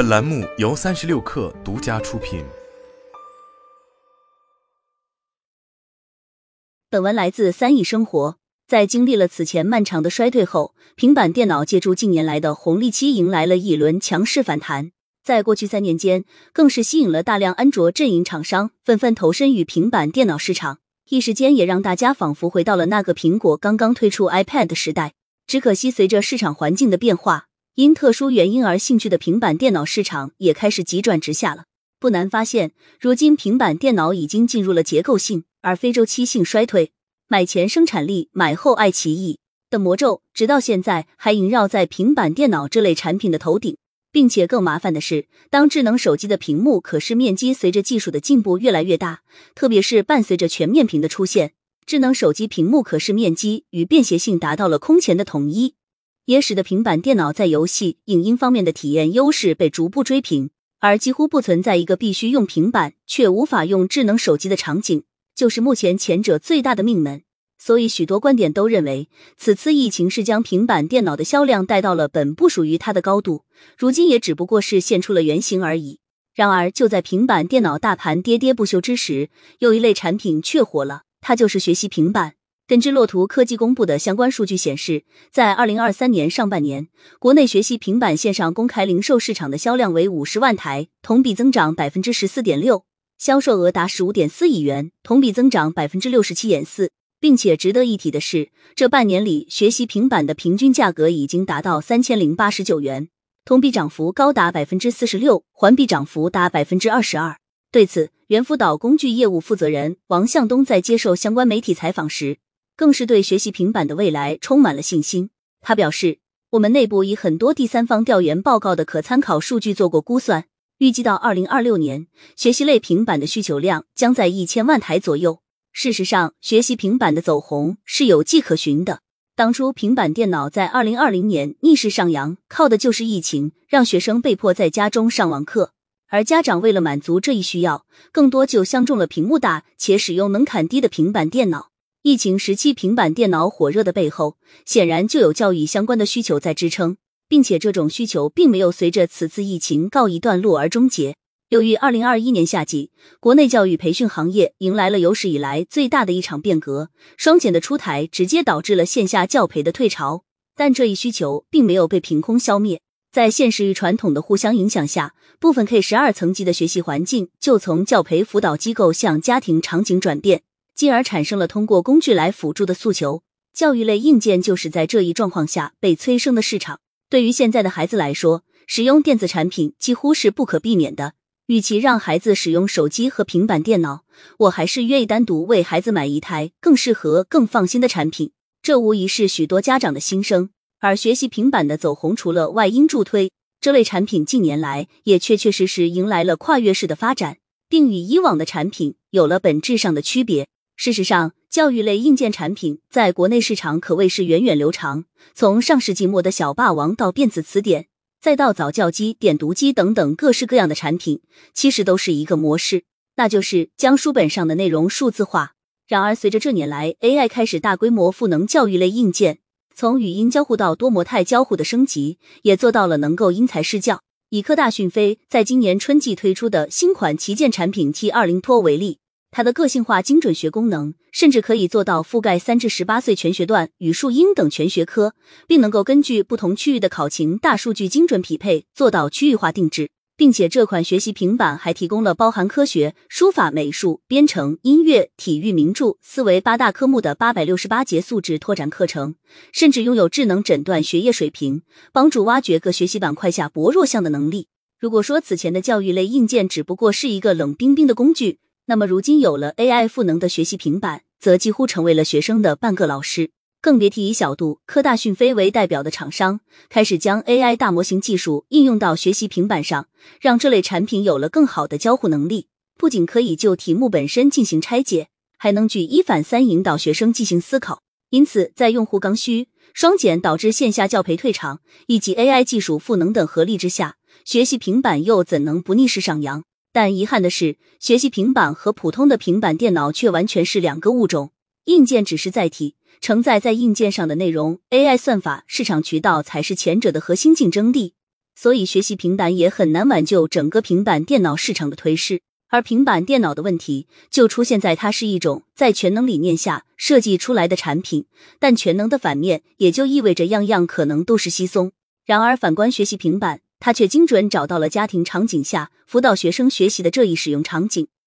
本栏目由三十六氪独家出品。本文来自三亿生活。在经历了此前漫长的衰退后，平板电脑借助近年来的红利期，迎来了一轮强势反弹。在过去三年间，更是吸引了大量安卓阵营厂商纷纷投身于平板电脑市场，一时间也让大家仿佛回到了那个苹果刚刚推出 iPad 的时代。只可惜，随着市场环境的变化，因特殊原因而兴趣的平板电脑市场也开始急转直下了。不难发现，如今平板电脑已经进入了结构性而非周期性衰退，买前生产力，买后爱奇艺的魔咒，直到现在还萦绕在平板电脑这类产品的头顶。并且更麻烦的是，当智能手机的屏幕可视面积随着技术的进步越来越大，特别是伴随着全面屏的出现。智能手机屏幕可视面积与便携性达到了空前的统一，也使得平板电脑在游戏、影音方面的体验优势被逐步追平，而几乎不存在一个必须用平板却无法用智能手机的场景，就是目前前者最大的命门。所以，许多观点都认为，此次疫情是将平板电脑的销量带到了本不属于它的高度，如今也只不过是现出了原形而已。然而，就在平板电脑大盘跌跌不休之时，有一类产品却火了。它就是学习平板。根据洛图科技公布的相关数据显示，在二零二三年上半年，国内学习平板线上公开零售市场的销量为五十万台，同比增长百分之十四点六，销售额达十五点四亿元，同比增长百分之六十七点四。并且值得一提的是，这半年里学习平板的平均价格已经达到三千零八十九元，同比涨幅高达百分之四十六，环比涨幅达百分之二十二。对此，猿辅导工具业务负责人王向东在接受相关媒体采访时，更是对学习平板的未来充满了信心。他表示：“我们内部以很多第三方调研报告的可参考数据做过估算，预计到二零二六年，学习类平板的需求量将在一千万台左右。事实上，学习平板的走红是有迹可循的。当初平板电脑在二零二零年逆势上扬，靠的就是疫情，让学生被迫在家中上网课。”而家长为了满足这一需要，更多就相中了屏幕大且使用门槛低的平板电脑。疫情时期平板电脑火热的背后，显然就有教育相关的需求在支撑，并且这种需求并没有随着此次疫情告一段落而终结。由于二零二一年夏季，国内教育培训行业迎来了有史以来最大的一场变革，双减的出台直接导致了线下教培的退潮，但这一需求并没有被凭空消灭。在现实与传统的互相影响下，部分 K 十二层级的学习环境就从教培辅导机构向家庭场景转变，进而产生了通过工具来辅助的诉求。教育类硬件就是在这一状况下被催生的市场。对于现在的孩子来说，使用电子产品几乎是不可避免的。与其让孩子使用手机和平板电脑，我还是愿意单独为孩子买一台更适合、更放心的产品。这无疑是许多家长的心声。而学习平板的走红，除了外因助推，这类产品近年来也确确实实迎来了跨越式的发展，并与以往的产品有了本质上的区别。事实上，教育类硬件产品在国内市场可谓是源远流长，从上世纪末的小霸王到电子词典，再到早教机、点读机等等各式各样的产品，其实都是一个模式，那就是将书本上的内容数字化。然而，随着这年来 AI 开始大规模赋能教育类硬件。从语音交互到多模态交互的升级，也做到了能够因材施教。以科大讯飞在今年春季推出的新款旗舰产品 T 二零 Pro 为例，它的个性化精准学功能，甚至可以做到覆盖三至十八岁全学段、语数英等全学科，并能够根据不同区域的考勤大数据精准匹配，做到区域化定制。并且这款学习平板还提供了包含科学、书法、美术、编程、音乐、体育、名著、思维八大科目的八百六十八节素质拓展课程，甚至拥有智能诊断学业水平，帮助挖掘各学习板块下薄弱项的能力。如果说此前的教育类硬件只不过是一个冷冰冰的工具，那么如今有了 AI 赋能的学习平板，则几乎成为了学生的半个老师。更别提以小度、科大讯飞为代表的厂商，开始将 AI 大模型技术应用到学习平板上，让这类产品有了更好的交互能力。不仅可以就题目本身进行拆解，还能举一反三引导学生进行思考。因此，在用户刚需、双减导致线下教培退场，以及 AI 技术赋能等合力之下，学习平板又怎能不逆势上扬？但遗憾的是，学习平板和普通的平板电脑却完全是两个物种，硬件只是载体。承载在硬件上的内容，AI 算法、市场渠道才是前者的核心竞争力。所以学习平板也很难挽救整个平板电脑市场的颓势。而平板电脑的问题就出现在它是一种在全能理念下设计出来的产品，但全能的反面也就意味着样样可能都是稀松。然而反观学习平板，他却精准找到了家庭场景下辅导学生学习的这一使用场景。